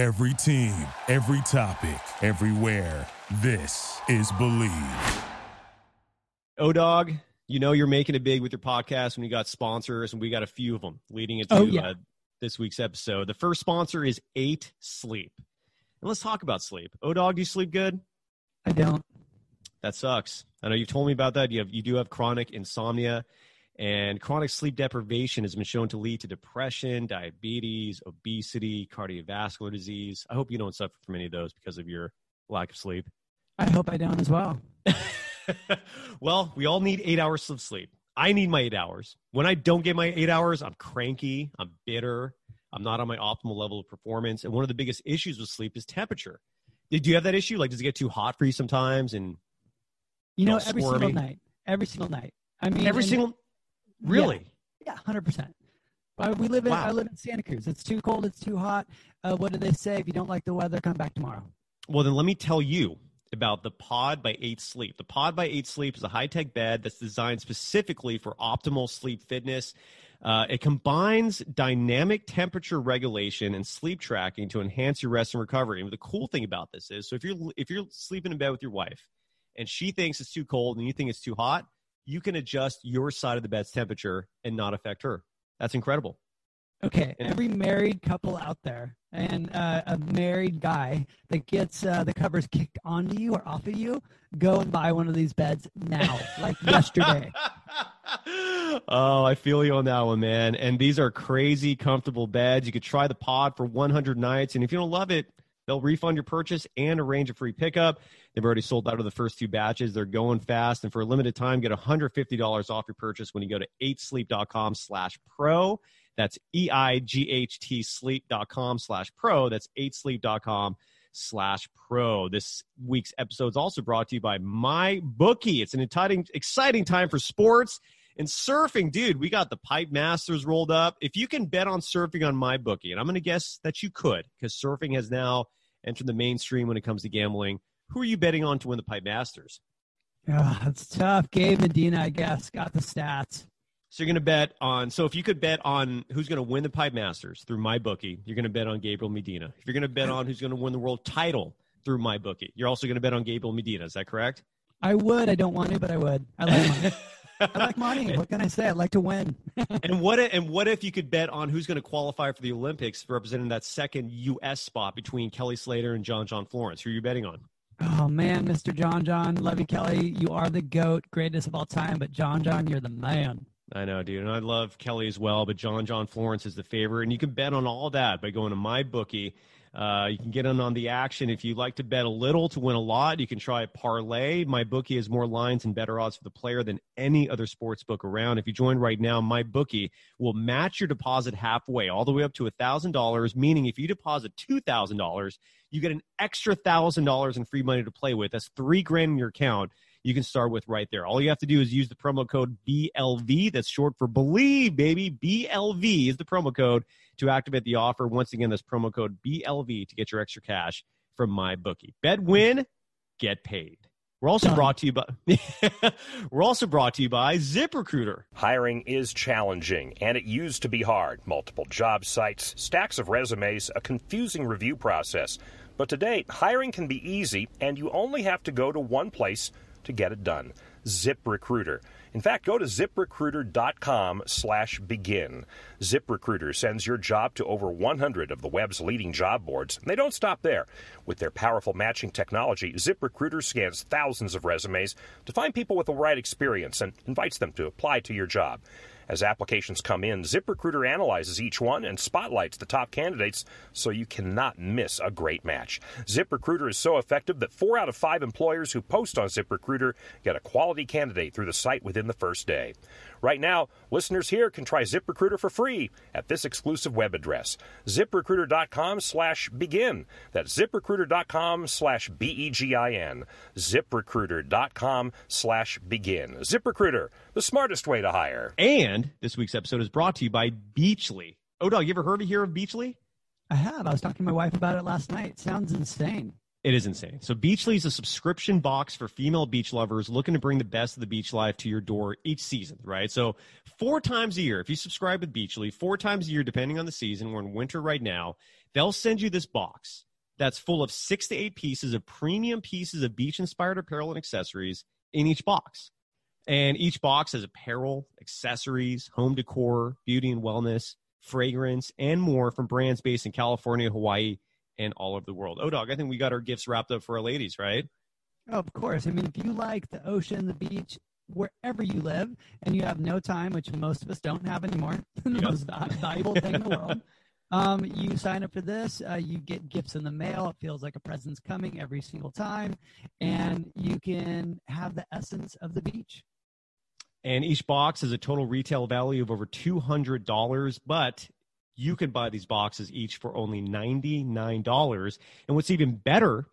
Every team, every topic, everywhere. This is Believe. Oh, dog, you know you're making it big with your podcast when you got sponsors, and we got a few of them leading into Oh, yeah. uh, this week's episode. The first sponsor is Eight Sleep. And let's talk about sleep. Oh, dog, do you sleep good? I don't. That sucks. I know you've told me about that. You have you do have chronic insomnia, and chronic sleep deprivation has been shown to lead to depression, diabetes, obesity, cardiovascular disease. I hope you don't suffer from any of those because of your lack of sleep. I hope I don't as well. well, we all need eight hours of sleep. I need my eight hours. When I don't get my eight hours, I'm cranky, I'm bitter, I'm not on my optimal level of performance. And one of the biggest issues with sleep is temperature. Do you have that issue? Like, does it get too hot for you sometimes? And You know, every squirmy. single night. Every single night. I mean, every single, really? Yeah, hundred percent. We live in. Wow. I live in Santa Cruz. It's too cold. It's too hot. Uh, what do they say? If you don't like the weather, come back tomorrow. Well, then let me tell you about the Pod by 8 Sleep. The Pod by 8 Sleep is a high tech bed that's designed specifically for optimal sleep fitness. Uh, it combines dynamic temperature regulation and sleep tracking to enhance your rest and recovery. And the cool thing about this is, so if you're if you're sleeping in bed with your wife, and she thinks it's too cold and you think it's too hot, you can adjust your side of the bed's temperature and not affect her. That's incredible. Okay, every married couple out there and uh, a married guy that gets uh, the covers kicked onto you or off of you, go and buy one of these beds now, like yesterday. oh, I feel you on that one, man. And these are crazy comfortable beds. You could try the pod for 100 nights, and if you don't love it, they'll refund your purchase and arrange a free pickup. They've already sold out of the first two batches. They're going fast, and for a limited time, get $150 off your purchase when you go to 8sleep.com slash pro. That's E-I-G-H-T sleep.com slash pro. That's 8sleep.com slash pro. This week's episode is also brought to you by My Bookie. It's an exciting, exciting time for sports and surfing. Dude, we got the Pipe Masters rolled up. If you can bet on surfing on My Bookie, and I'm going to guess that you could because surfing has now entered the mainstream when it comes to gambling. Who are you betting on to win the Pipe Masters? Ah, it's tough. Gabe Medina, I guess, got the stats. So you're going to bet on. So if you could bet on who's going to win the Pipe Masters through my bookie, you're going to bet on Gabriel Medina. If you're going to bet on who's going to win the world title through my bookie, you're also going to bet on Gabriel Medina. Is that correct? I would. I don't want to, but I would. I like. I like money. What can I say? I like to win. and what if, and what if you could bet on who's going to qualify for the Olympics, representing that second U.S. spot between Kelly Slater and John John Florence? Who are you betting on? Oh man, Mr. John John, love you, Kelly. You are the goat, greatest of all time. But John John, you're the man. I know, dude, and I love Kelly as well, but John John Florence is the favorite, and you can bet on all that by going to my bookie. Uh, you can get in on the action if you like to bet a little to win a lot. You can try a parlay. My bookie has more lines and better odds for the player than any other sports book around. If you join right now, my bookie will match your deposit halfway, all the way up to a thousand dollars. Meaning, if you deposit two thousand dollars, you get an extra thousand dollars in free money to play with. That's three grand in your account you can start with right there. All you have to do is use the promo code BLV. That's short for believe, baby. BLV is the promo code to activate the offer. Once again, that's promo code BLV to get your extra cash from my bookie. Bet win, get paid. We're also Done. brought to you by We're also brought to you by ZipRecruiter. Hiring is challenging, and it used to be hard. Multiple job sites, stacks of resumes, a confusing review process. But today, hiring can be easy, and you only have to go to one place to get it done. ZipRecruiter. In fact, go to ziprecruiter.com slash begin. ZipRecruiter sends your job to over 100 of the web's leading job boards, and they don't stop there. With their powerful matching technology, ZipRecruiter scans thousands of resumes to find people with the right experience and invites them to apply to your job. As applications come in, ZipRecruiter analyzes each one and spotlights the top candidates so you cannot miss a great match. ZipRecruiter is so effective that four out of five employers who post on ZipRecruiter get a quality candidate through the site within the first day. Right now, listeners here can try ZipRecruiter for free at this exclusive web address, ziprecruiter.com slash begin. That's ziprecruiter.com slash B-E-G-I-N. ziprecruiter.com slash begin. ZipRecruiter, the smartest way to hire. And this week's episode is brought to you by Beachly. Oh, dog, you ever heard of here of Beachly? I have. I was talking to my wife about it last night. Sounds insane. It is insane. So Beachly is a subscription box for female beach lovers looking to bring the best of the beach life to your door each season, right? So four times a year, if you subscribe with Beachly, four times a year, depending on the season, we're in winter right now, they'll send you this box that's full of six to eight pieces of premium pieces of beach inspired apparel and accessories in each box. And each box has apparel, accessories, home decor, beauty and wellness, fragrance, and more from brands based in California, Hawaii, and all over the world. Oh, dog, I think we got our gifts wrapped up for our ladies, right? Oh, of course. I mean, if you like the ocean, the beach, wherever you live, and you have no time, which most of us don't have anymore, the yep. most valuable thing in the world. Um, you sign up for this, uh, you get gifts in the mail. It feels like a present's coming every single time, and you can have the essence of the beach. And each box has a total retail value of over $200, but you can buy these boxes each for only $99. And what's even better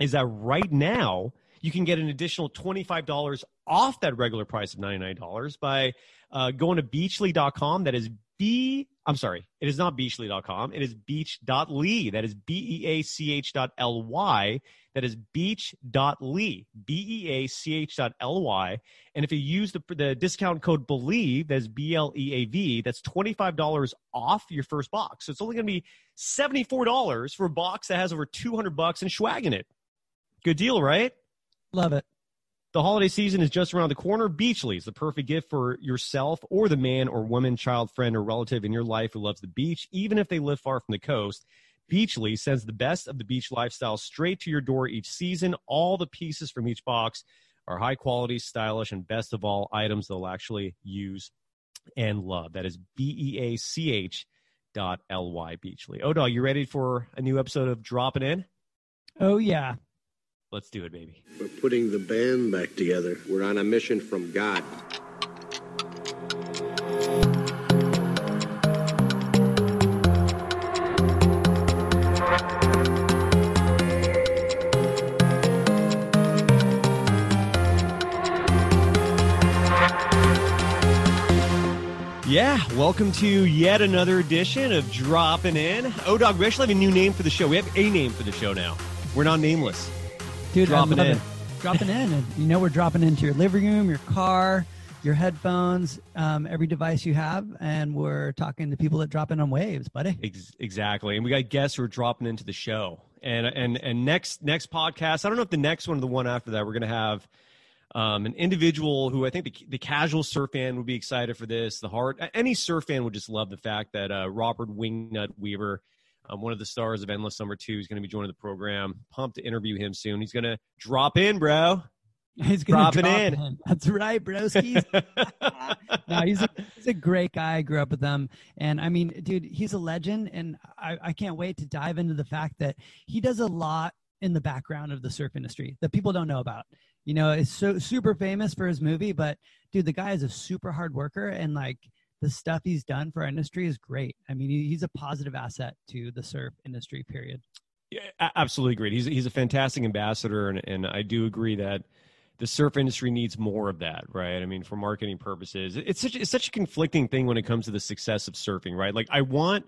is that right now, you can get an additional $25 off that regular price of $99 by uh, going to beachly.com. That is B, I'm sorry, it is not beachly.com. It is beach.ly. That is B E A C H dot L Y. That is beach.ly, B E A C H dot L Y. And if you use the, the discount code BELIEVE, that's B L E A V, that's $25 off your first box. So it's only going to be $74 for a box that has over 200 bucks and swag in it. Good deal, right? Love it. The holiday season is just around the corner. Beachly is the perfect gift for yourself or the man or woman, child, friend, or relative in your life who loves the beach, even if they live far from the coast. Beachly sends the best of the beach lifestyle straight to your door each season. All the pieces from each box are high quality, stylish, and best of all, items they'll actually use and love. That is B E A C H dot L Y Beachly. Dog, you ready for a new episode of Dropping In? Oh, yeah. Let's do it, baby. We're putting the band back together. We're on a mission from God. Yeah, welcome to yet another edition of Dropping In. Oh, dog, we actually have a new name for the show. We have a name for the show now. We're not nameless. Dude, dropping in. It. Dropping in. And you know, we're dropping into your living room, your car, your headphones, um, every device you have. And we're talking to people that drop in on waves, buddy. Ex- exactly. And we got guests who are dropping into the show. And, and, and next, next podcast, I don't know if the next one or the one after that, we're going to have um, an individual who I think the, the casual surf fan would be excited for this. The heart, any surf fan would just love the fact that uh, Robert Wingnut Weaver um, one of the stars of Endless Summer 2 is going to be joining the program. Pumped to interview him soon. He's going to drop in, bro. He's going to drop in. in. That's right, broski. no, he's a, he's a great guy. I grew up with him. And I mean, dude, he's a legend. And I, I can't wait to dive into the fact that he does a lot in the background of the surf industry that people don't know about. You know, it's so super famous for his movie, but dude, the guy is a super hard worker and like – the stuff he's done for our industry is great. I mean, he's a positive asset to the surf industry. Period. Yeah, absolutely great. He's he's a fantastic ambassador, and and I do agree that the surf industry needs more of that, right? I mean, for marketing purposes, it's such it's such a conflicting thing when it comes to the success of surfing, right? Like, I want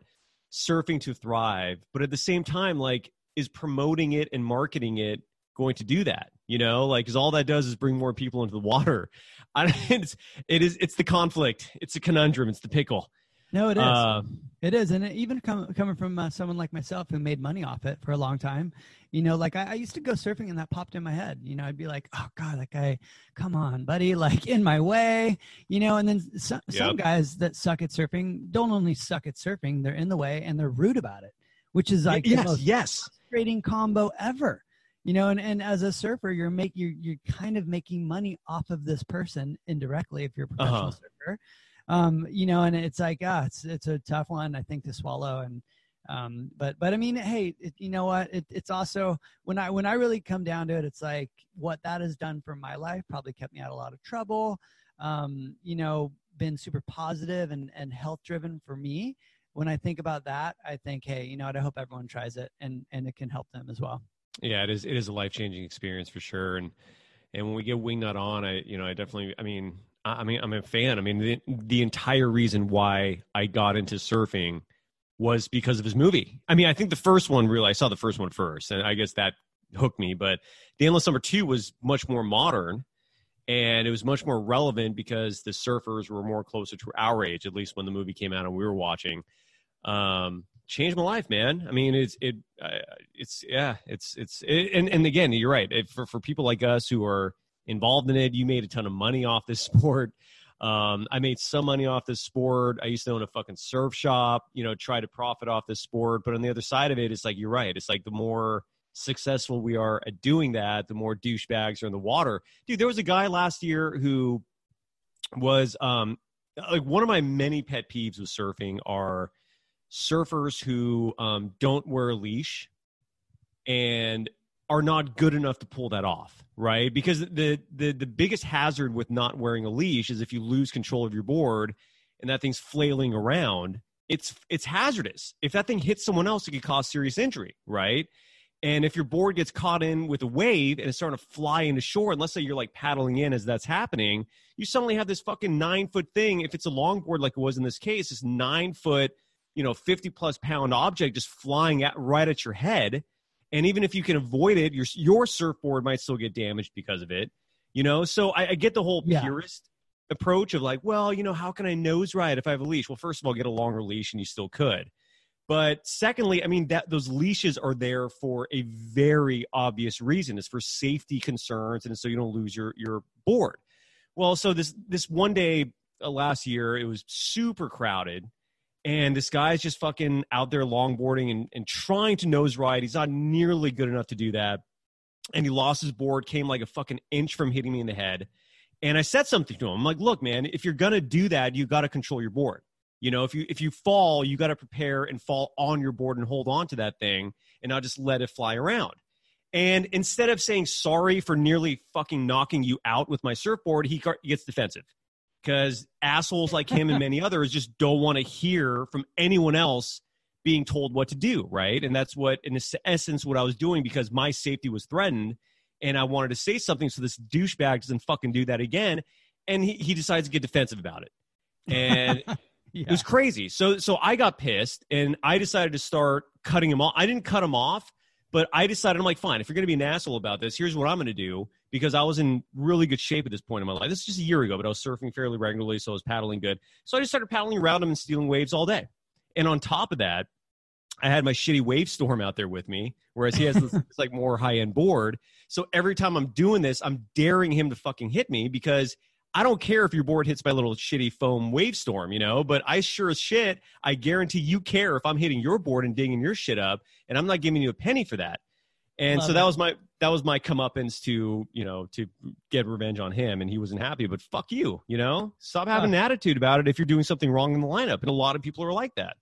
surfing to thrive, but at the same time, like, is promoting it and marketing it going to do that? You know, like, because all that does is bring more people into the water. I, it's, it is, it's the conflict. It's a conundrum. It's the pickle. No, it is. Uh, it is, and even com- coming from uh, someone like myself who made money off it for a long time, you know, like I, I, used to go surfing, and that popped in my head. You know, I'd be like, "Oh God, that guy, come on, buddy, like in my way," you know. And then some, yep. some guys that suck at surfing don't only suck at surfing; they're in the way and they're rude about it, which is like yes, the most yes. frustrating combo ever you know and, and as a surfer you're make you're, you're kind of making money off of this person indirectly if you're a professional uh-huh. surfer. Um you know and it's like ah it's it's a tough one i think to swallow and um but but i mean hey it, you know what? It, it's also when i when i really come down to it it's like what that has done for my life probably kept me out of a lot of trouble um you know been super positive and and health driven for me. When i think about that i think hey you know what? I hope everyone tries it and and it can help them as well yeah, it is. It is a life changing experience for sure. And and when we get Wingnut on, I you know I definitely. I mean, I, I mean I'm a fan. I mean the the entire reason why I got into surfing was because of his movie. I mean, I think the first one really I saw the first one first, and I guess that hooked me. But the endless number two was much more modern, and it was much more relevant because the surfers were more closer to our age, at least when the movie came out and we were watching. Um, changed my life, man. I mean, it's it, it's yeah, it's it's it, and and again, you're right. It, for for people like us who are involved in it, you made a ton of money off this sport. Um, I made some money off this sport. I used to own a fucking surf shop, you know, try to profit off this sport. But on the other side of it, it's like you're right. It's like the more successful we are at doing that, the more douchebags are in the water. Dude, there was a guy last year who was um like one of my many pet peeves with surfing are surfers who um, don't wear a leash and are not good enough to pull that off, right? Because the the the biggest hazard with not wearing a leash is if you lose control of your board and that thing's flailing around, it's it's hazardous. If that thing hits someone else, it could cause serious injury, right? And if your board gets caught in with a wave and it's starting to fly into shore, and let's say you're like paddling in as that's happening, you suddenly have this fucking nine foot thing. If it's a longboard like it was in this case, this nine foot you know 50 plus pound object just flying at right at your head. And even if you can avoid it your your surfboard might still get damaged because of it you know? So i, I get the whole yeah. purist approach of like well you know how can i nose ride if i have a leash? Well first of all get a longer leash and you still could. But secondly i mean that those leashes are there for a very obvious reason. It's for safety concerns and so you don't lose your your board. Well so this this one day uh, last year it was super crowded and this guy's just fucking out there longboarding and, and trying to nose ride. He's not nearly good enough to do that. And he lost his board, came like a fucking inch from hitting me in the head. And I said something to him. I'm like, look, man, if you're gonna do that, you gotta control your board. You know, if you if you fall, you gotta prepare and fall on your board and hold on to that thing and not just let it fly around. And instead of saying sorry for nearly fucking knocking you out with my surfboard, he gets defensive because assholes like him and many others just don't want to hear from anyone else being told what to do, right? And that's what, in essence, what I was doing because my safety was threatened, and I wanted to say something so this douchebag doesn't fucking do that again. And he, he decides to get defensive about it, and yeah. it was crazy. So so I got pissed, and I decided to start cutting him off. I didn't cut him off, but I decided I'm like, fine, if you're going to be an asshole about this, here's what I'm going to do because I was in really good shape at this point in my life. This is just a year ago, but I was surfing fairly regularly, so I was paddling good. So I just started paddling around him and stealing waves all day. And on top of that, I had my shitty wave storm out there with me, whereas he has this, this like more high end board. So every time I'm doing this, I'm daring him to fucking hit me because I don't care if your board hits my little shitty foam wave storm, you know, but I sure as shit, I guarantee you care if I'm hitting your board and digging your shit up, and I'm not giving you a penny for that. And Love so that it. was my that was my comeuppance to you know to get revenge on him, and he wasn't happy. But fuck you, you know, stop having an attitude about it if you're doing something wrong in the lineup. And a lot of people are like that.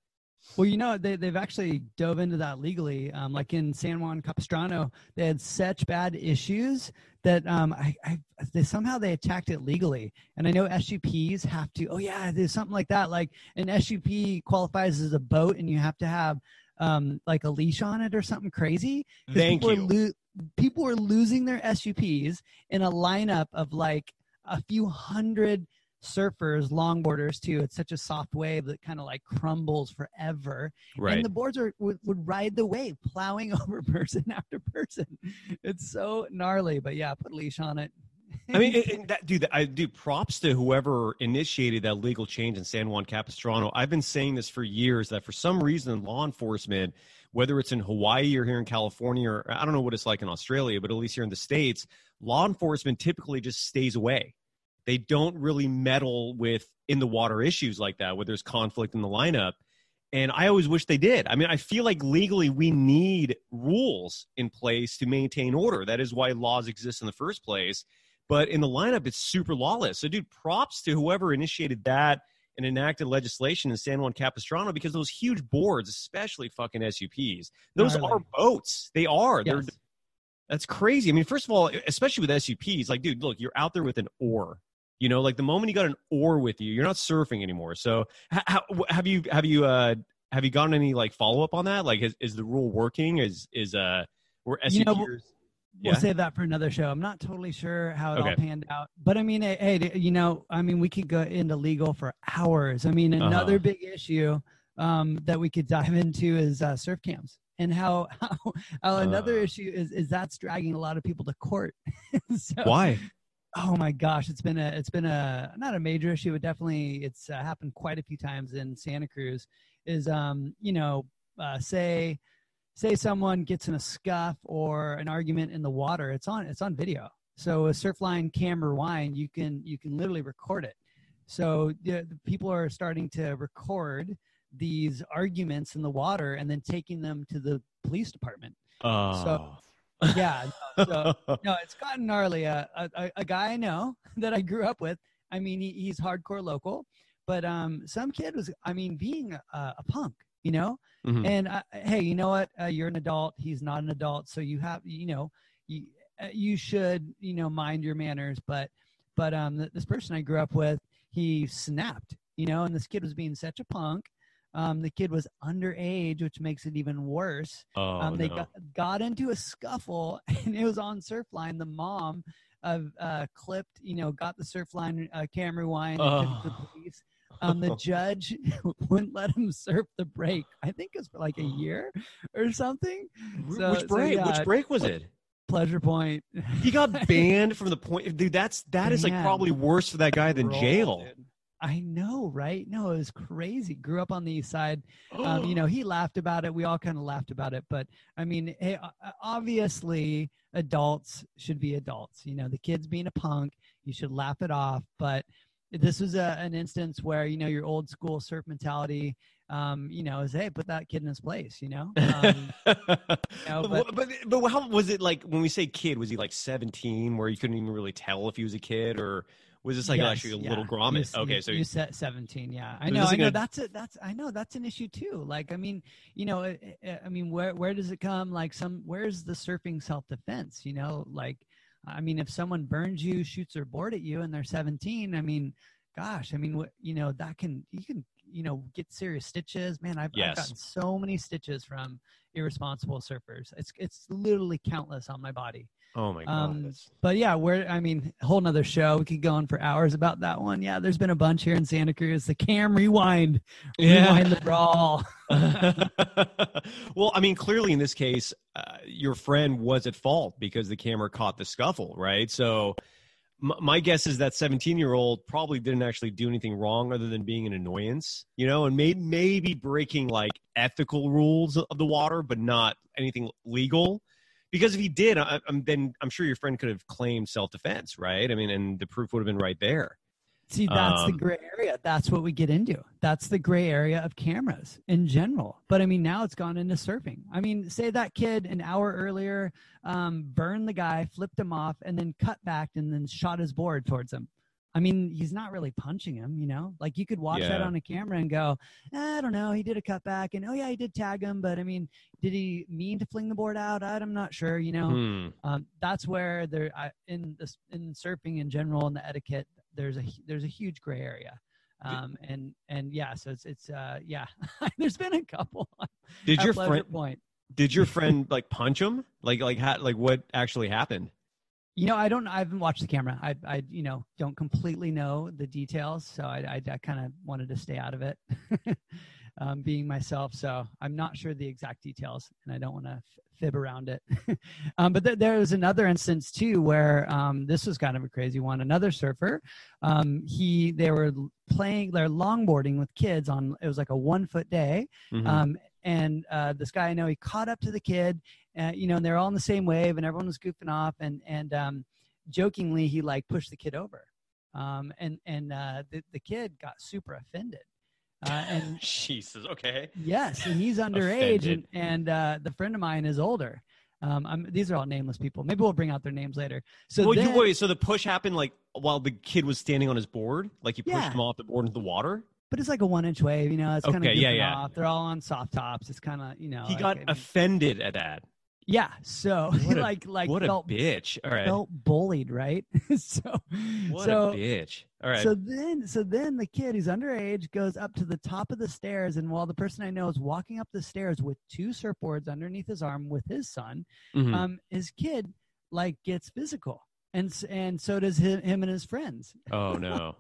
Well, you know, they, they've actually dove into that legally. Um, like in San Juan Capistrano, they had such bad issues that um, I, I, they somehow they attacked it legally. And I know SUPs have to. Oh yeah, there's something like that. Like an SUP qualifies as a boat, and you have to have um, like a leash on it or something crazy. Thank you. Lo- people are losing their SUPs in a lineup of like a few hundred surfers, longboarders too. It's such a soft wave that kind of like crumbles forever. Right. And the boards are would, would ride the wave, plowing over person after person. It's so gnarly. But yeah, put a leash on it. I mean, and that, dude, I do props to whoever initiated that legal change in San Juan Capistrano. I've been saying this for years that for some reason, law enforcement, whether it's in Hawaii or here in California, or I don't know what it's like in Australia, but at least here in the States, law enforcement typically just stays away. They don't really meddle with in the water issues like that, where there's conflict in the lineup. And I always wish they did. I mean, I feel like legally we need rules in place to maintain order. That is why laws exist in the first place but in the lineup, it's super lawless. So, dude, props to whoever initiated that and enacted legislation in San Juan Capistrano because those huge boards, especially fucking SUPs, those are, are boats. They are. Yes. They're that's crazy. I mean, first of all, especially with SUPs, like, dude, look, you're out there with an oar. You know, like the moment you got an oar with you, you're not surfing anymore. So, how, have you have you uh have you gotten any like follow up on that? Like, is, is the rule working? Is is uh were SUPs? You know, We'll yeah. save that for another show. I'm not totally sure how it okay. all panned out, but I mean, hey, you know, I mean, we could go into legal for hours. I mean, another uh-huh. big issue um, that we could dive into is uh, surf cams. and how how, how another Uh. issue is is that's dragging a lot of people to court. so, Why? Oh my gosh, it's been a it's been a not a major issue, but definitely it's uh, happened quite a few times in Santa Cruz. Is um you know uh, say say someone gets in a scuff or an argument in the water, it's on it's on video. So a Surfline Cam Rewind, you can you can literally record it. So the, the people are starting to record these arguments in the water and then taking them to the police department. Oh. Yeah, no, so no, it's gotten gnarly. Uh, a, a, a guy I know that I grew up with. I mean, he, he's hardcore local, but um, some kid was. I mean, being a, a punk, you know. Mhm. And uh, hey, you know what? Uh, you're an adult. He's not an adult, so you have, you know, you uh, you should, you know, mind your manners. But but um, th- this person I grew up with, he snapped, you know, and this kid was being such a punk. Um, the kid was underage, which makes it even worse Oh, um, they no. got, got into a scuffle and it was on Surfline. The mom of uh, clipped, you know, got the Surfline uh, camera rewind and took it to the Oh. police. Um, the judge wouldn't let him surf the break. I think it was for like a year or something. So- which so, break? yeah, which break was it? Pleasure point. He got banned from the point. Dude, that's that is like probably worse for that guy than Roll, jail. dude. I know, right? No, it was crazy. Grew up on the east side. um, you know, he laughed about it. We all kind of laughed about it. But I mean, hey, obviously, adults should be adults. You know, the kid's being a punk, you should laugh it off. But this was a, an instance where you know your old school surf mentality. Um, you know, is hey, put that kid in his place. You know, um, know, but, but but how was it like when we say kid? Was he like seventeen, where you couldn't even really tell if he was a kid, or was this like Yes, actually a yeah. little grommet? okay, you, so you said 17 yeah i know i know a- that's it that's i know that's an issue too like i mean you know i, I- I mean where where does it come like some where's the surfing self-defense you know like i mean if someone burns you shoots their board at you and they're 17 i mean gosh i mean what you know that can you can you know get serious stitches. Man i've, Yes. I've gotten so many stitches from irresponsible surfers. It's it's literally countless on my body oh my god, um, but yeah, we're I mean, whole nother show. We could go on for hours about that one. Yeah, there's been a bunch here in Santa Cruz. The Cam Rewind, Rewind the Brawl. well, I mean, clearly in this case, uh, your friend was at fault because the camera caught the scuffle, right? So, m- my guess is that 17 year old probably didn't actually do anything wrong other than being an annoyance, you know, and may- maybe breaking like ethical rules of the water, but not anything legal. Because if he did, I, I'm, then I'm sure your friend could have claimed self defense, right? I mean, and the proof would have been right there. See, that's Um, the gray area. That's what we get into. That's the gray area of cameras in general. But I mean, now it's gone into surfing. I mean, say that kid an hour earlier um, burned the guy, flipped him off, and then cut back and then shot his board towards him. I mean, he's not really punching him, you know? Like you could watch that on a camera and go, "Eh, I don't know. He did a cutback and oh, yeah, he did tag him. But I mean, did he mean to fling the board out? I'm not sure, you know? Hmm. um, that's where there I, in this in surfing in general and the etiquette there's a there's a huge gray area um, and and yeah so it's it's uh yeah there's been a couple Did your friend point did your friend like punch him? Like like ha- like what actually happened? You know i don't i haven't watched the camera. I i you know don't completely know the details so i i, I kind of wanted to stay out of it um, being myself so i'm not sure the exact details and i don't want to fib around it. Um, but th- there was another instance too where um, this was kind of a crazy one. Another surfer um, he they were playing they're longboarding with kids on it was like a one foot day Mhm. um, and uh, this guy I know, he caught up to the kid, uh, you know, and they're all in the same wave, and everyone was goofing off, and and um, jokingly he like pushed the kid over, um, and and uh, the the kid got super offended, uh, and Jesus. Okay. yes, and he's underage, and Offended. and uh, the friend of mine is older. Um, I'm, these are all nameless people. Maybe we'll bring out their names later. So well, then, you wait. So the push happened like while the kid was standing on his board, like he pushed Yeah. him off the board into the water. but it's like a one inch wave, you know. It's kind of Okay, yeah, yeah. off. They're all on soft tops. It's kind of you know. he like, got I mean- offended at that. Yeah. So What a- like like what a felt bitch! All right. felt bullied, right? so, what so, a bitch! All right. so then, so then the kid who's underage goes up to the top of the stairs, and while the person I know is walking up the stairs with two surfboards underneath his arm with his son, Mhm. um, his kid like gets physical, and and so does him, him and his friends. oh no.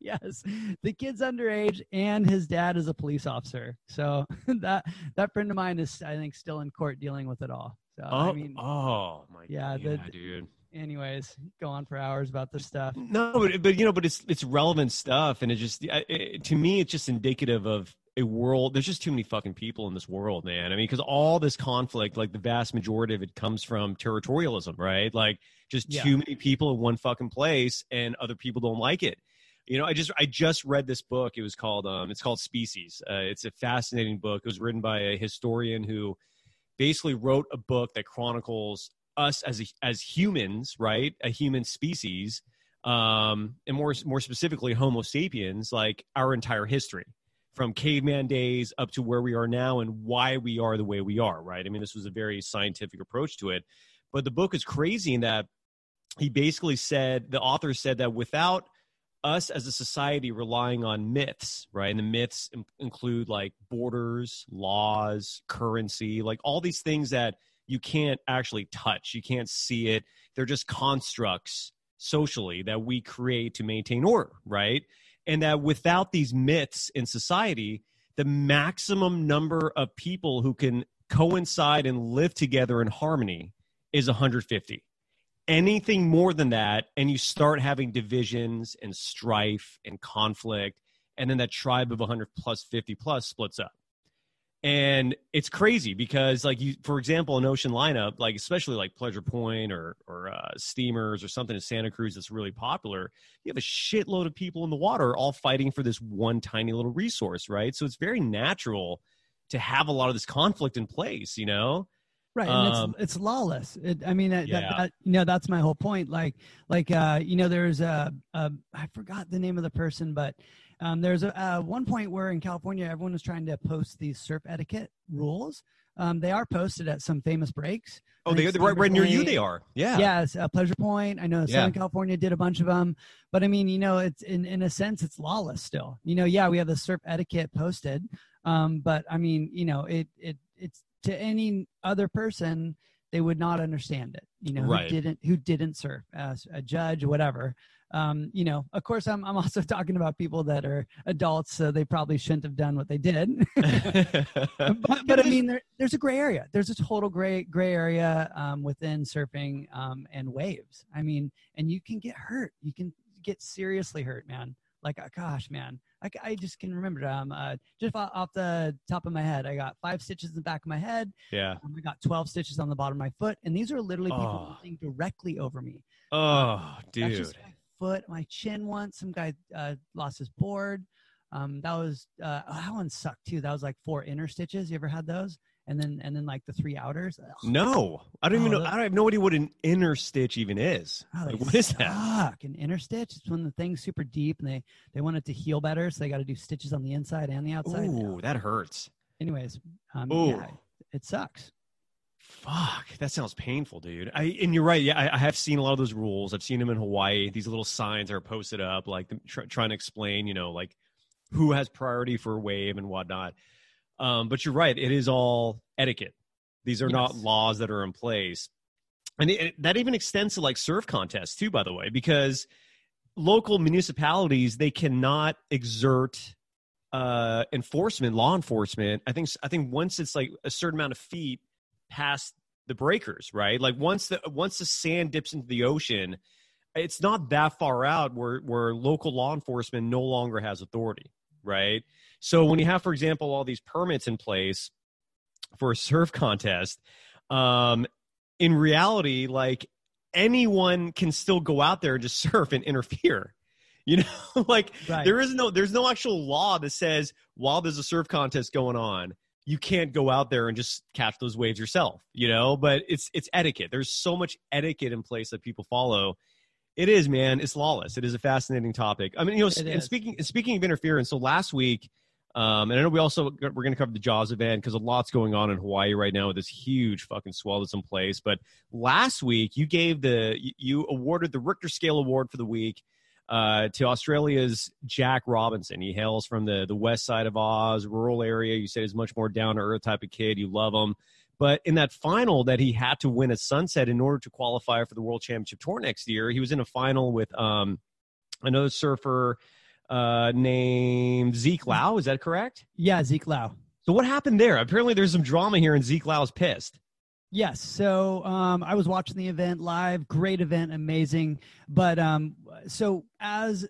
yes, the kid's underage, and his dad is a police officer. So that that friend of mine is, I think, still in court dealing with it all. So oh, I mean, oh my, Yeah, yeah, the- dude. anyways, go on for hours about this stuff. No, but, but you know, but it's it's relevant stuff, and it just it, to me, it's just indicative of a world. There's just too many fucking people in this world, man. I mean, because all this conflict, like the vast majority of it, comes from territorialism, right? Like just Yeah. too many people in one fucking place, and other people don't like it. You know, I just I just read this book. It was called um, it's called Sapiens. Uh, it's a fascinating book. It was written by a historian who basically wrote a book that chronicles us as a, as humans, right? A human species, um, and more more specifically, Homo sapiens, like our entire history, from caveman days up to where we are now, and why we are the way we are, right? I mean, this was a very scientific approach to it, but the book is crazy in that he basically said the author said that without us as a society relying on myths, right? And the myths in- include like borders, laws, currency, like all these things that you can't actually touch. You can't see it. They're just constructs socially that we create to maintain order, right? And that without these myths in society, the maximum number of people who can coincide and live together in harmony is 150 anything more than that and you start having divisions and strife and conflict and then that tribe of 100 plus 50 plus splits up. And it's crazy because like you for example an ocean lineup like especially like pleasure point or or uh, steamers or something in santa cruz that's really popular you have a shitload of people in the water all fighting for this one tiny little resource right? So it's very natural to have a lot of this conflict in place you know Right, and Um, it's it's lawless. It, I mean, that, Yeah. that, that you know that's my whole point. Like like uh, you know, there's a, a I forgot the name of the person, but um, there's a uh, one point where in California everyone was trying to post these surf etiquette rules. Um, they are posted at some famous breaks. oh they, they're right, right near you they are yeah Yes, uh, Pleasure Point. I know Yeah. Southern California did a bunch of them, but I mean, you know, it's in in a sense it's lawless still. You know, yeah, we have the surf etiquette posted, um, but I mean, you know, it it it's to any other person they would not understand it. You know, Right. who didn't who didn't surf as a judge, whatever. Um, you know, of course, I'm I'm also talking about people that are adults, so they probably shouldn't have done what they did. but, but I mean, there, there's a gray area. There's a total gray gray area um, within surfing um, and waves. I mean, and you can get hurt. You can get seriously hurt, man. Like, uh, gosh, man, I, I just can remember. Um, uh, just off, off the top of my head, I got five stitches in the back of my head. yeah Um, I got 12 stitches on the bottom of my foot, and these are literally people Oh. directly over me. oh That's dude just my foot, my chin once. Some guy uh, lost his board. Um, that was uh, oh, that one sucked too. That was like four inner stitches. You ever had those? And then and then like the three outers. Ugh. No, I don't even Oh, know. that- I have no idea what an inner stitch even is. Oh, Like, what is that? An inner stitch. It's when the thing's super deep and they they want it to heal better, so they got to do stitches on the inside and the outside. Ooh, that hurts. Anyways, um, Ooh. yeah, it sucks. Fuck, that sounds painful, dude. I and you're right. Yeah, I, I have seen a lot of those rules. I've seen them in Hawaii. These little signs are posted up, like tr- trying to explain, you know, like who has priority for a wave and whatnot. Um, but you're right. It is all etiquette. These are not laws that are in place, and it, it- that even extends to like surf contests too. By the way, because local municipalities they cannot exert uh enforcement law enforcement i think i think once it's like a certain amount of feet past the breakers right like once the once the sand dips into the ocean it's not that far out where where local law enforcement no longer has authority right so when you have for example all these permits in place for a surf contest um in reality like anyone can still go out there and just surf and interfere. You know like Right. there is no there's no actual law that says while there's a surf contest going on you can't go out there and just catch those waves yourself you know? But it's it's etiquette. There's so much etiquette in place that people follow. It is man it's lawless. It is a fascinating topic. I mean you know It and is. speaking speaking of interference so last week um, and I know we also we're going to cover the Jaws event because a lot's going on in Hawaii right now with this huge fucking swell that's in place. But last week you gave the you- awarded the Richter Scale Award for the week uh, to Australia's Jack Robinson. He hails from the the west side of Oz, rural area. You said he's much more down to earth type of kid. You love him. But in that final that he had to win at Sunset in order to qualify for the World Championship Tour next year, he was in a final with um, another surfer uh, named Zeke Lau. Is that correct? Yeah, Zeke Lau. So what happened there? Apparently, there's some drama here, and Zeke Lau's pissed. Yes. So um, I was watching the event live. Great event, amazing. But um, so as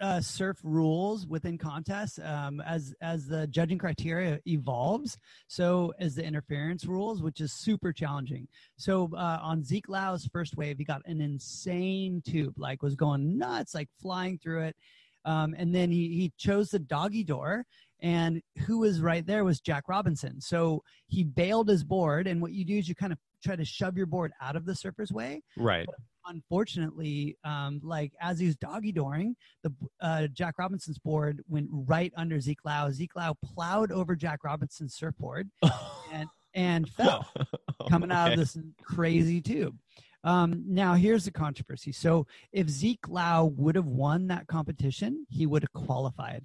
uh, surf rules within contests, um, as as the judging criteria evolves, so as the interference rules, which is super challenging. So uh, on Zeke Lau's first wave, he got an insane tube, like was going nuts, like flying through it. Um, and then he, he chose the doggy door and who was right there was Jack Robinson. So he bailed his board, and what you do is you kind of try to shove your board out of the surfer's way. Right. But unfortunately, um, like as he was doggy dooring, the uh, Jack Robinson's board went right under Zeke Lau. Zeke Lau plowed over Jack Robinson's surfboard and and fell, coming out of this crazy tube. Um, now here's the controversy. So if Zeke Lau would have won that competition, he would have qualified.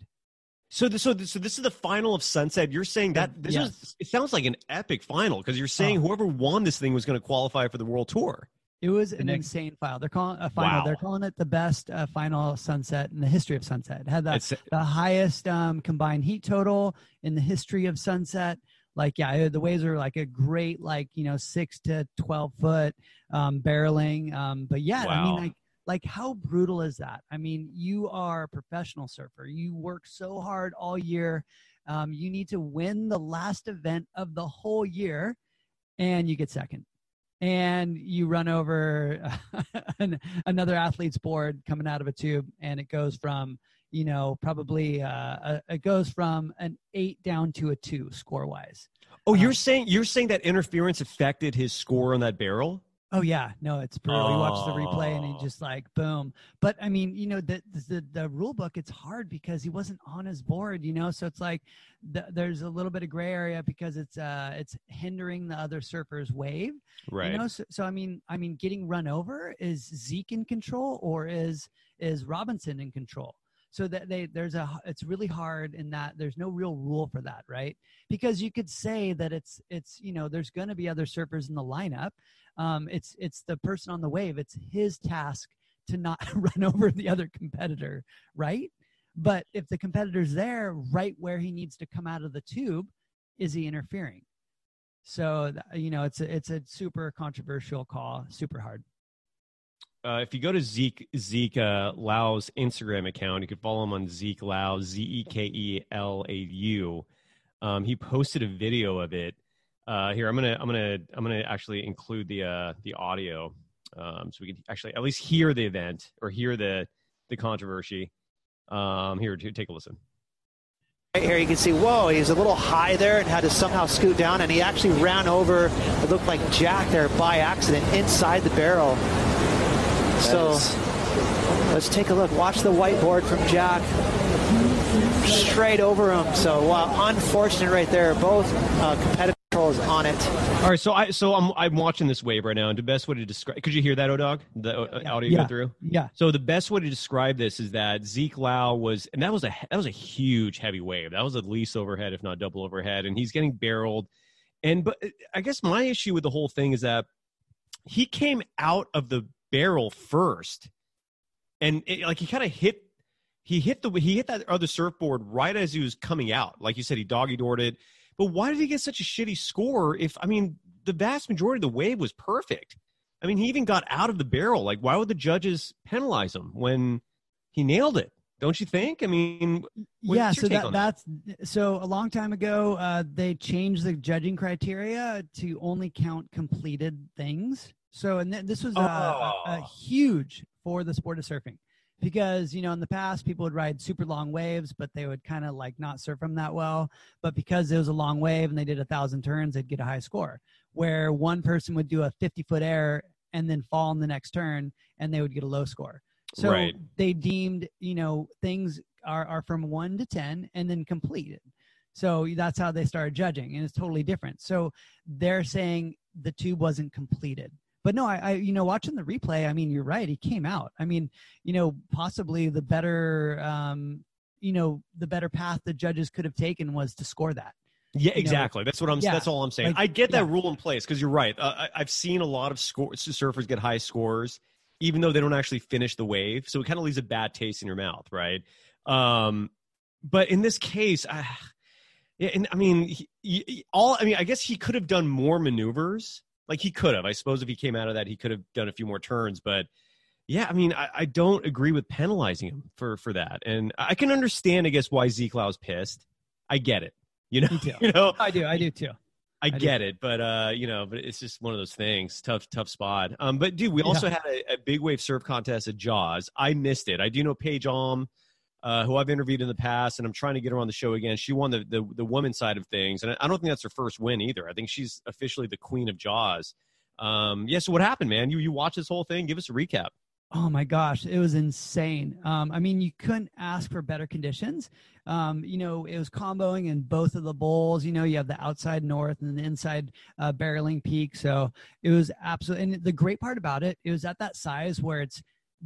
So, the, so, the, so this is the final of Sunset. You're saying that this Yes. is. It sounds like an epic final because you're saying Oh. whoever won this thing was going to qualify for the World Tour. It was an next- insane file. They're calling a final. Wow. They're calling it the best uh, final sunset in the history of sunset. It had the, It's, the highest um, combined heat total in the history of sunset. Like, yeah, the waves are like a great, like you know, six to twelve foot um, barreling. Um, but yeah, I mean, like, like how brutal is that? I mean, you are a professional surfer. You work so hard all year. Um, you need to win the last event of the whole year, and you get second and you run over an, another athlete's board coming out of a tube and it goes from you know probably uh, it goes from an eight down to a two score wise oh, you're Um, saying you're saying that interference affected his score on that barrel? oh yeah no it's brutal you watch the replay and Oh. he just like boom but i mean you know the, the the rule book it's hard because he wasn't on his board you know so it's like the, there's a little bit of gray area because it's uh it's hindering the other surfer's wave Right. You know, so, so I mean, I mean, getting run over is Zeke in control or is is Robinson in control? So that they there's a it's really hard in that there's no real rule for that, right? Because you could say that it's it's you know there's going to be other surfers in the lineup. Um, it's it's the person on the wave. It's his task to not run over the other competitor, right? But if the competitor's there, right where he needs to come out of the tube, is he interfering? So you know, it's a it's a super controversial call, super hard. Uh, if you go to Zeke Zeke uh, Lau's Instagram account, you can follow him on Zeke Lau Z E K E L A U. Um, he posted a video of it. Uh, here, I'm gonna I'm gonna I'm gonna actually include the uh, the audio um, so we can actually at least hear the event or hear the the controversy. Um, here, take a listen. Right here you can see, whoa, he's a little high there and had to somehow scoot down, and he actually ran over, it looked like Jack there by accident inside the barrel. So let's take a look. Watch the whiteboard from Jack. Straight over him. So, wow, unfortunate right there. Both uh, competitive controls on it. All right, so I so I'm I'm watching this wave right now, and the best way to describe could you hear that, Odog? The uh, audio Yeah. go through. Yeah, So the best way to describe this is that Zeke Lau was, and that was a that was a huge heavy wave. That was at least overhead, if not double overhead, and he's getting barreled. And but I guess my issue with the whole thing is that he came out of the barrel first, and it, like he kind of hit, he hit the he hit that other surfboard right as he was coming out. Like you said, he doggy doored it. But why did he get such a shitty score? If I mean, the vast majority of the wave was perfect. I mean, he even got out of the barrel. Like, why would the judges penalize him when he nailed it? Don't you think? I mean, yeah. So that on that? that's so a long time ago, uh, they changed the judging criteria to only count completed things. So and th- this was uh, a, a Oh. huge for the sport of surfing because you know in the past people would ride super long waves but they would kind of like not surf them that well. But because it was a long wave and they did a thousand turns they'd get a high score where one person would do a 50 foot air and then fall in the next turn and they would get a low score. So Right. they deemed you know things are, are from 1 to 10 and then completed. So that's how they started judging and it's totally different. So they're saying the tube wasn't completed but no, I, I, you know, watching the replay, I mean, you're right. He came out. I mean, you know, possibly the better, um, you know, the better path the judges could have taken was to score that. Yeah, you know, exactly. that's what I'm. yeah, that's all I'm saying. like, I get that yeah. rule in place because you're right. Uh, I, I've seen a lot of score, surfers get high scores, even though they don't actually finish the wave. So it kind of leaves a bad taste in your mouth, right? Um, but in this case, I, yeah, and I mean, he, he, all I mean, I guess he could have done more maneuvers. Like he could have. I suppose if he came out of that, he could have done a few more turns. But yeah, I mean, I, I don't agree with penalizing him for for that. And I can understand, I guess, why Zeke Lau's pissed. I get it. You know, you know, I do, I do too. I, I get do. it, but uh, you know, but it's just one of those things. Tough, tough spot. Um, but dude, we also yeah. had a, a, big wave surf contest at Jaws. I missed it. I do know Paige Alm, uh, who I've interviewed in the past, and I'm trying to get her on the show again. She won the the, the woman side of things, and I don't think that's her first win either. I think she's officially the queen of Jaws. Um, yeah. So what happened, man? You you watch this whole thing? Give us a recap. Oh my gosh, it was insane. Um, I mean, you couldn't ask for better conditions. Um, you know, it was comboing in both of the bowls. You know, you have the outside north and the inside uh, barreling peak. So it was absolutely. And the great part about it, it was at that size where it's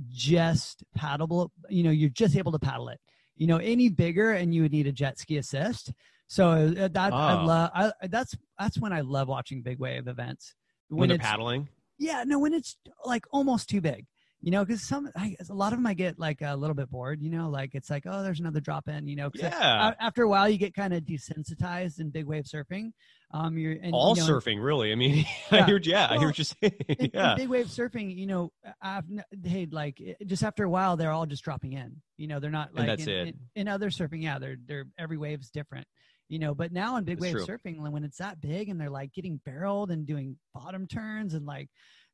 just paddleable. You know, you're just able to paddle it. You know, any bigger and you would need a jet ski assist. So uh, that oh. I love. I, that's that's when I love watching big wave events when, when they're paddling. Yeah, no, when it's like almost too big you know, because some I, a lot of them I get like a little bit bored. You know, like it's like oh, there's another drop in. You know, yeah. after a while, you get kind of desensitized in big wave surfing. Um, you're and, all you know, surfing, really. I mean, yeah. I hear, yeah, well, I hear what you're saying. in, yeah, in big wave surfing, you know, I've hey, like just after a while, they're all just dropping in. You know, they're not like and that's in, it. In, in other surfing, yeah, they're they're every wave's different you know but now in big wave true. surfing when it's that big and they're like getting barreled and doing bottom turns and like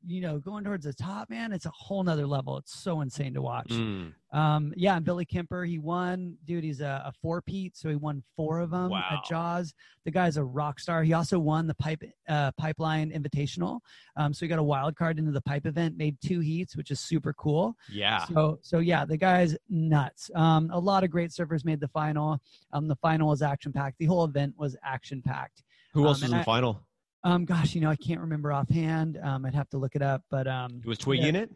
you know, going towards the top, man, it's a whole nother level. It's so insane to watch. Mm. Um, yeah, and Billy Kemper, he won, dude. He's a, a four Pete, so he won four of them wow. at Jaws. The guy's a rock star. He also won the pipe uh, pipeline invitational. Um, so he got a wild card into the pipe event, made two heats, which is super cool. Yeah. So so yeah, the guy's nuts. Um, a lot of great surfers made the final. Um, the final was action packed. The whole event was action packed. Who else um, was in the final? Um, gosh, you know, I can't remember offhand. Um, I'd have to look it up, but um, was Twiggy yeah. in it?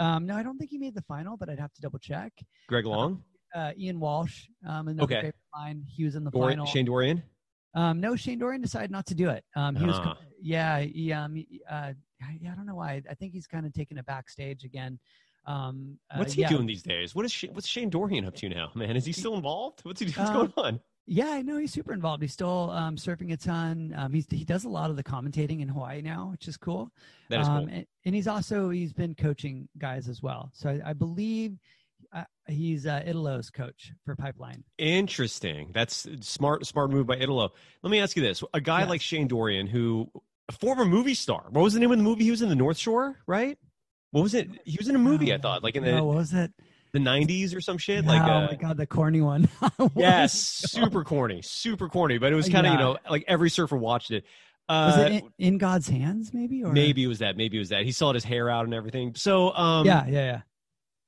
Um, no, I don't think he made the final, but I'd have to double check. Greg Long, uh, uh, Ian Walsh, um, another okay. mine. He was in the Dor- final. Shane Dorian. Um, no, Shane Dorian decided not to do it. Um, he uh-huh. was, Ah. yeah, he, um, he, uh, yeah, I don't know why. I think he's kind of taking it backstage again. Um, uh, what's he yeah. doing these days? What is Shane, what's Shane Dorian up to now, man? Is he still involved? What's he doing? what's Um, going on? Yeah, I know he's super involved. He's still um, surfing a ton. Um, he's he does a lot of the commentating in Hawaii now, which is cool. That is um, cool. And, and he's also he's been coaching guys as well. So I, I believe uh, he's uh, Italo's coach for Pipeline. Interesting. That's smart. Smart move by Italo. Let me ask you this: a guy Yes. like Shane Dorian, who a former movie star. What was the name of the movie he was in? The North Shore, right? What was it? He was in a movie. I thought, like in the No, what was it? The '90s or some shit. oh Like, uh, my god, the corny one. Yes, super corny, super corny. But it was kind of you know like every surfer watched it. Was Uh, it in, in God's hands? Maybe or maybe it was that. Maybe it was that. He had his hair out and everything. So, um, yeah, yeah, yeah.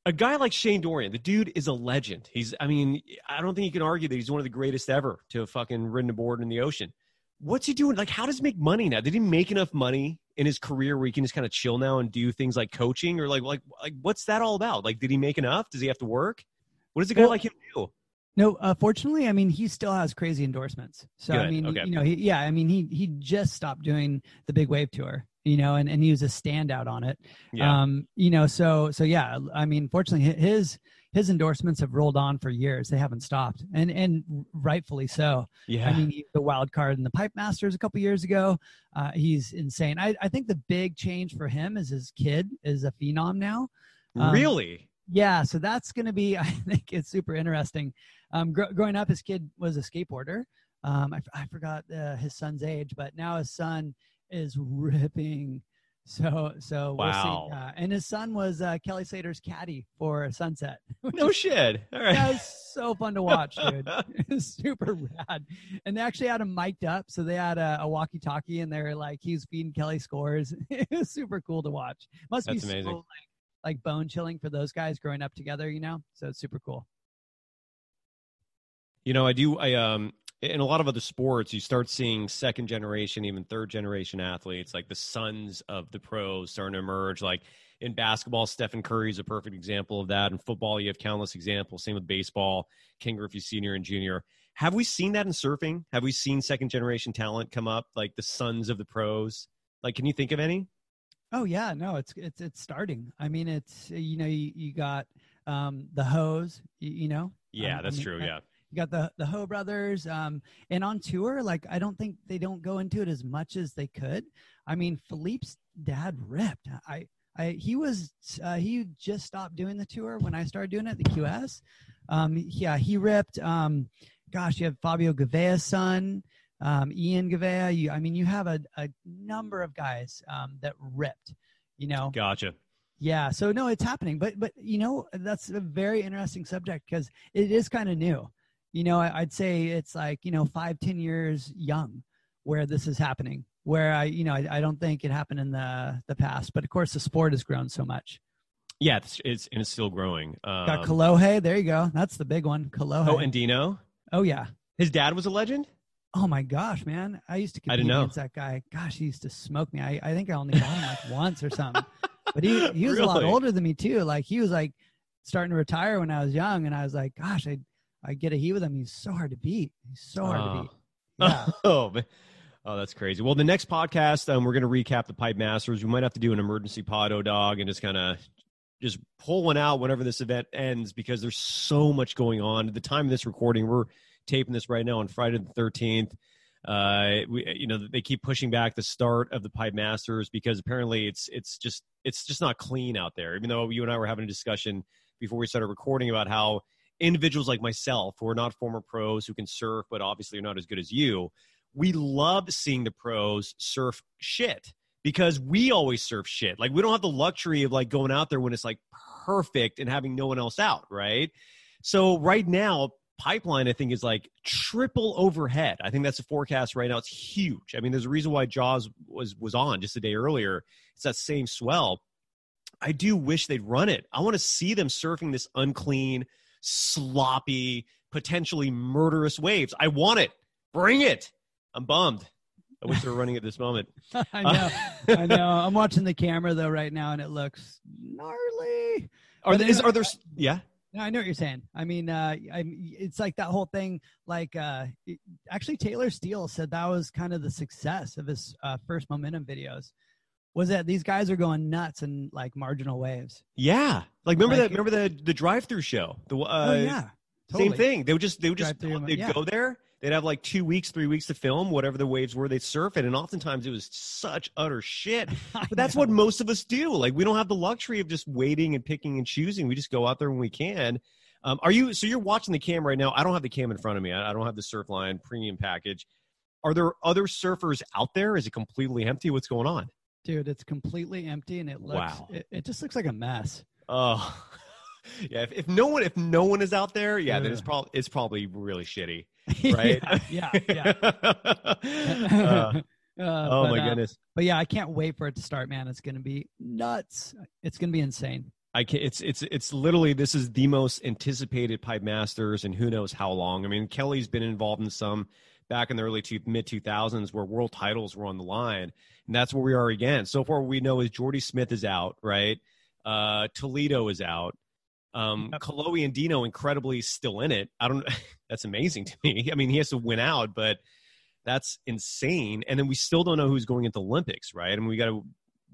a guy like Shane Dorian, the dude is a legend. He's, I mean, I don't think you can argue that he's one of the greatest ever to have fucking ridden a board in the ocean. What's he doing? Like, how does he make money now? Did he make enough money in his career where he can just kind of chill now and do things like coaching or like, like, like, what's that all about? Like, did he make enough? Does he have to work? What does a guy Well, like him do? No, uh, fortunately, I mean, he still has crazy endorsements. So I mean, okay. you know, he, yeah, I mean, he he just stopped doing the big wave tour, you know, and, and he was a standout on it. Yeah. Um, you know, so so yeah, I mean, fortunately, hi- his his endorsements have rolled on for years. They haven't stopped, and and rightfully so. yeah. I mean, he the wild card in the Pipe Masters a couple years ago. Uh, he's insane. I I think the big change for him is his kid is a phenom now. um, really? Yeah, so that's going to be, I think it's super interesting. Um, gr- growing up, his kid was a skateboarder. Um, I, f- I forgot uh, his son's age, but now his son is ripping. So, so we'll Wow. see. Uh, and his son was uh, Kelly Slater's caddy for Sunset. No is- shit. All right. that was so fun to watch, dude. It was super rad. And they actually had him mic'd up. So they had a, a walkie talkie and they're like, he was feeding Kelly scores. it was super cool to watch. Must That's be amazing. so like, like bone chilling for those guys growing up together, you know? So it's super cool. You know, I do. I um, in a lot of other sports, you start seeing second generation, even third generation athletes, like the sons of the pros, starting to emerge. Like in basketball, Stephen Curry is a perfect example of that. In football, you have countless examples. Same with baseball, Ken Griffey Senior and Junior. Have we seen that in surfing? Have we seen second generation talent come up, like the sons of the pros? Like, can you think of any? Oh yeah, no, it's it's it's starting. I mean, it's you know you, you got um, the hose, you, you know, Yeah, Um, that's I mean, true. Yeah. You got the the Ho brothers, um, and on tour, like I don't think they don't go into it as much as they could. I mean, Filipe's dad ripped. I, I he was uh, he just stopped doing the tour when I started doing it, the QS. Um, yeah, he ripped. Um, gosh, you have Fabio Gouveia's son, um, Ian Gouveia. You, I mean, you have a, a number of guys um, that ripped. You know, Gotcha. yeah, so no, it's happening, but but you know that's a very interesting subject because it is kind of new. You know, I, I'd say it's like you know five, ten years young where this is happening. Where I, you know, I, I don't think it happened in the the past, but of course the sport has grown so much. Yeah, it's, it's and it's still growing. Um, Got Kalohe, there you go. That's the big one, Kalohe. oh, and Dino, oh yeah. his dad was a legend. Oh my gosh, man! I used to I compete didn't know. against that guy. Gosh, he used to smoke me. I, I think I only got him like once or something. But he he was a lot older than me too. Like he was like starting to retire when I was young, and I was like, gosh, I I get a heat with him. He's so hard to beat. He's so hard to Oh. beat. Yeah. oh, man. oh, that's crazy. Well, the next podcast, um, we're going to recap the Pipe Masters. We might have to do an emergency pod, O dog, and just kind of just pull one out whenever this event ends because there's so much going on. At the time of this recording, we're taping this right now on Friday the 13th. Uh, we, you know, they keep pushing back the start of the Pipe Masters because apparently it's it's just it's just not clean out there. Even though you and I were having a discussion before we started recording about how individuals like myself who are not former pros who can surf but obviously are not as good as you we love seeing the pros surf shit because we always surf shit. Like we don't have the luxury of like going out there when it's like perfect and having no one else out right? So right now pipeline i think is like triple overhead. I think that's the forecast right now. It's huge. I mean there's a reason why jaws was was on just a day earlier. It's that same swell. I do wish they'd run it. I want to see them surfing this unclean sloppy, potentially murderous waves. I want it. Bring it. I'm bummed. I wish they were running at this moment. I know. I know. I'm watching the camera though right now, and it looks gnarly. Are there, is, are there? Yeah. No, I know what you're saying. I mean, uh, I, it's like that whole thing. Like, uh, it- actually, Taylor Steele said that was kind of the success of his uh, first momentum videos. Was that these guys are going nuts and like marginal waves? Yeah. Like remember Like- that? Remember the the drive through show? The uh, oh yeah, same thing. They would just they would just they'd yeah. go there. They'd have like two weeks, three weeks to film whatever the waves were. They'd surf it, and oftentimes it was such utter shit. But that's what most of us do. Like we don't have the luxury of just waiting and picking and choosing. We just go out there when we can. Um, are you? So you're watching the cam right now. I don't have the cam in front of me. I, I don't have the Surfline premium package. Are there other surfers out there? Is it completely empty? What's going on? Dude. It's completely empty, and it looks. Wow. It, it just looks like a mess. Oh, yeah. If, if no one, if no one is out there, yeah, then it's probably it's probably really shitty, right? yeah, yeah. Uh, yeah. Uh, oh but, my uh, goodness. But yeah, I can't wait for it to start, man. It's gonna be nuts. It's gonna be insane. I can It's it's it's literally this is the most anticipated pipe masters, and who knows how long. I mean, Kelly's been involved in some back in the early two, mid two thousands where world titles were on the line, and that's where we are again. So far, what we know is Jordy Smith is out, right? Uh, Toledo is out. Um. Kalohe Andino incredibly still in it. I don't. That's amazing to me. I mean, he has to win out, but that's insane. And then we still don't know who's going into Olympics, right? I mean, we got to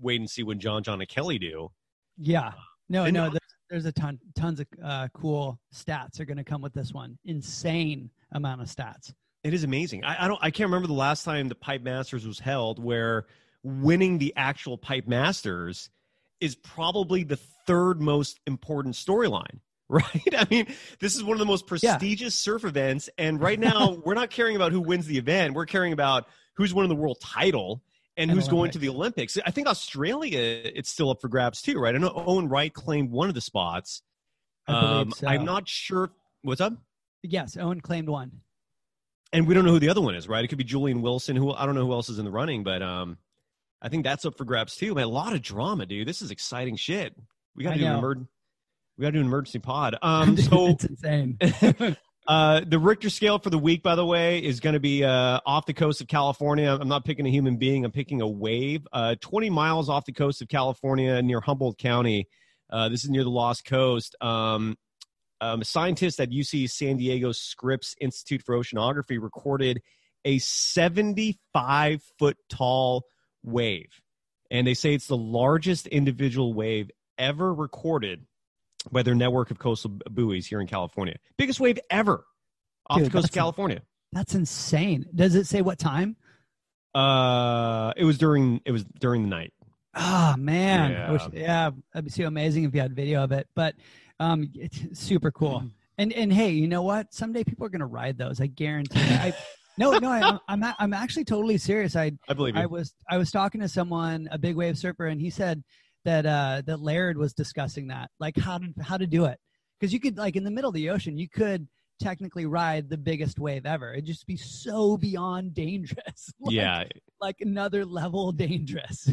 wait and see what John John and Kelly do. Yeah. No, And- no. There's, there's a ton, tons of uh, cool stats are gonna come with this one. Insane amount of stats. It is amazing. I, I don't. I can't remember the last time the Pipe Masters was held, where winning the actual Pipe Masters is probably the third most important storyline. Right? I mean, this is one of the most Yeah. prestigious surf events, and right now we're not caring about who wins the event. We're caring about who's winning the world title and, And who's going to the Olympics. I think Australia it's still up for grabs too, right? I know Owen Wright claimed one of the spots. I believe Um, so. I'm not sure. What's up? Yes, Owen claimed one. And we don't know who the other one is, right? It could be Julian Wilson. Who I don't know who else is in the running, but um, I think that's up for grabs too. Man, a lot of drama, dude. This is exciting shit. We got to do an know. emer- We got to do an emergency pod. Um, so it's insane. uh, the Richter scale for the week, by the way, is going to be uh, off the coast of California. I'm not picking a human being. I'm picking a wave. Uh, 20 miles off the coast of California, near Humboldt County. Uh, this is near the Lost Coast. Um, um, a scientist at UC San Diego Scripps Institute for Oceanography recorded a 75 foot tall wave, and they say it's the largest individual wave ever recorded by their network of coastal buoys here in California. Biggest wave ever off Dude, the coast of California. That's insane. Does it say what time? Uh, it was during it was during the night. Oh man, I wish, Yeah. yeah, that'd be so amazing if you had video of it. But um, it's super cool. Mm. And and hey, you know what? Someday people are gonna ride those. I guarantee. I, no, no, I, I'm I'm actually totally serious. I I believe you. I was I was talking to someone, a big wave surfer, and he said that uh, that Laird was discussing that, like how to how to do it, because you could like in the middle of the ocean, you could technically ride the biggest wave ever. It'd just be so beyond dangerous. Like- yeah, like another level dangerous.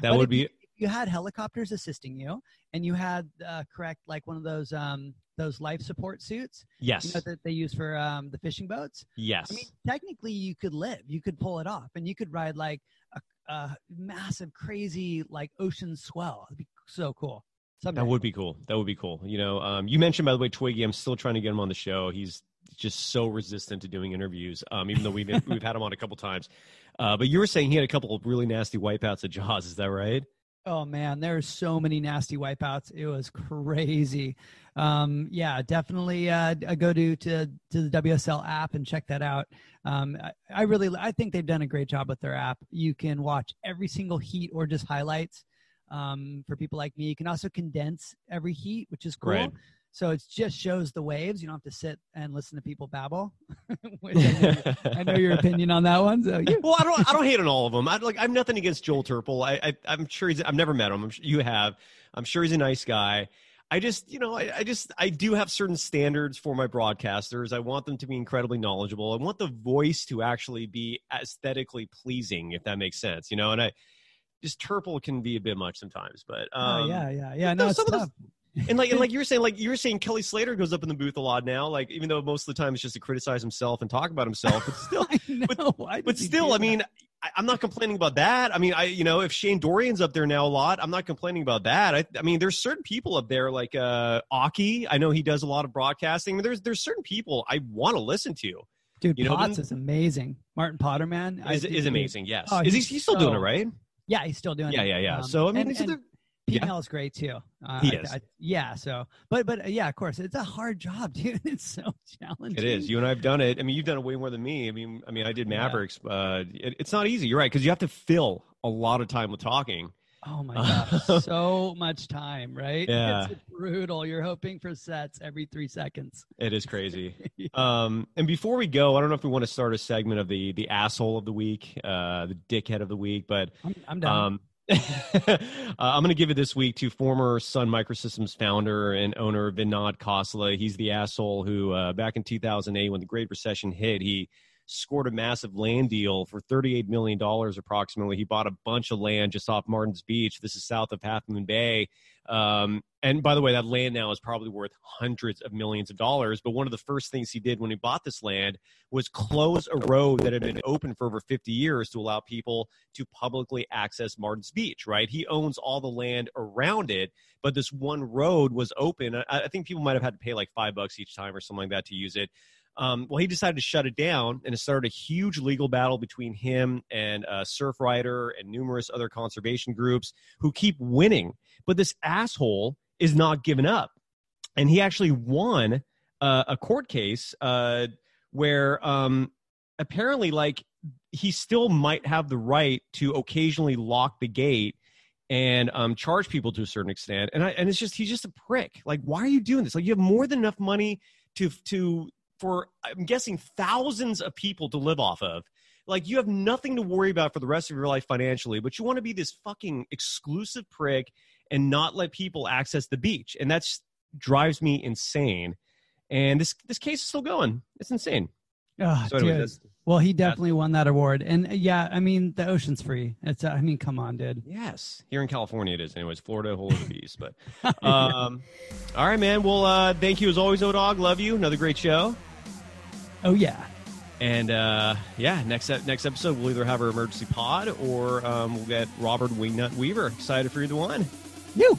that would be you, had helicopters assisting you, and you had uh, correct like one of those um those life support suits, yes, you know that they use for um the fishing boats. yes. I mean, technically, you could live. You could pull it off, and you could ride like a, a massive, crazy like ocean swell. It'd be so cool. Someday. That would be cool. That would be cool. You know, um, you mentioned by the way Twiggy. I'm still trying to get him on the show. He's just so resistant to doing interviews. Um, even though we've we've had him on a couple times. Uh, but you were saying he had a couple of really nasty wipeouts at Jaws. Is that right? Oh man, there's so many nasty wipeouts. It was crazy. Um, yeah, definitely uh, uh, go to, to to the WSL app and check that out. Um, I, I really I think they've done a great job with their app. You can watch every single heat or just highlights. Um, for people like me, you can also condense every heat, which is cool. Right. So it just shows the waves. You don't have to sit and listen to people babble. Which I, know, your opinion on that one. So you, well, I don't. I don't hate on all of them. I like. I'm nothing against Joe Turpel. I, I I'm sure he's. I've never met him. I'm sure you have. I'm sure he's a nice guy. I just, you know, I, I just, I do have certain standards for my broadcasters. I want them to be incredibly knowledgeable. I want the voice to actually be aesthetically pleasing, if that makes sense. You know, and I just Turpel can be a bit much sometimes, but um, oh yeah, yeah, yeah. no, some of those-. And like and like you were saying, like you were saying, Kelly Slater goes up in the booth a lot now. Like even though most of the time it's just to criticize himself and talk about himself, but still, I know. Why but still, I mean, I, I'm not complaining about that. I mean, I you know, if Shane Dorian's up there now a lot, I'm not complaining about that. I, I mean, there's certain people up there like uh Aki. I know he does a lot of broadcasting. There's there's certain people I want to listen to. Dude, You know, Pottz then- is amazing. Martin Potter, man, Is is amazing. Yes. Oh, is he he's still doing it right? Yeah, he's still doing Yeah, it. yeah, yeah. Um, So I mean, and, and the- PML is great too. Uh, He is. I- yeah. So, but but uh, yeah, of course, it's a hard job, dude. It's so challenging. It is. You and I have done it. I mean, you've done it way more than me. I mean, I mean, I did Yeah. Mavericks. Uh, it, it's not easy. You're right because you have to fill a lot of time with talking. Oh my gosh, so much time, right? Yeah. It's brutal. You're hoping for sets every three seconds. It is crazy. um, and before we go, I don't know if we want to start a segment of the the asshole of the week, uh, the dickhead of the week, but I'm, I'm done. um, uh, I'm going to give it this week to former Sun Microsystems founder and owner Vinod Khosla. He's the asshole who, uh, back in 2008, when the Great Recession hit, he scored a massive land deal for $38 million approximately. He bought a bunch of land just off Martin's Beach. This is south of Half Moon Bay. Um, and by the way, that land now is probably worth hundreds of millions of dollars. But one of the first things he did when he bought this land was close a road that had been open for over 50 years to allow people to publicly access Martin's Beach, right? He owns all the land around it, but this one road was open. I, I think people might have had to pay like five bucks each time or something like that to use it. Um, well, he decided to shut it down, and it started a huge legal battle between him and uh, Surfrider and numerous other conservation groups who keep winning. But this asshole is not giving up, and he actually won uh, a court case uh, where um, apparently, like, he still might have the right to occasionally lock the gate and um, charge people to a certain extent. And I, and it's just he's just a prick. Like, why are you doing this? Like, you have more than enough money to to for I'm guessing thousands of people to live off of. Like, you have nothing to worry about for the rest of your life financially, but you want to be this fucking exclusive prick and not let people access the beach, and that's drives me insane. And this this case is still going. It's insane. Oh, So, anyways, dude. Well, he definitely won that award, and yeah, I mean the ocean's free. It's uh, I mean, come on, dude. Yes, here in California it is. Anyways, Florida, whole of the beast. But um, all right, man. Well, uh, thank you as always, O Dog. Love you. Another great show. Oh yeah. And uh, yeah, next ep- next episode we'll either have our emergency pod or um, we'll get Robert Wingnut Weaver. Excited for either one. You.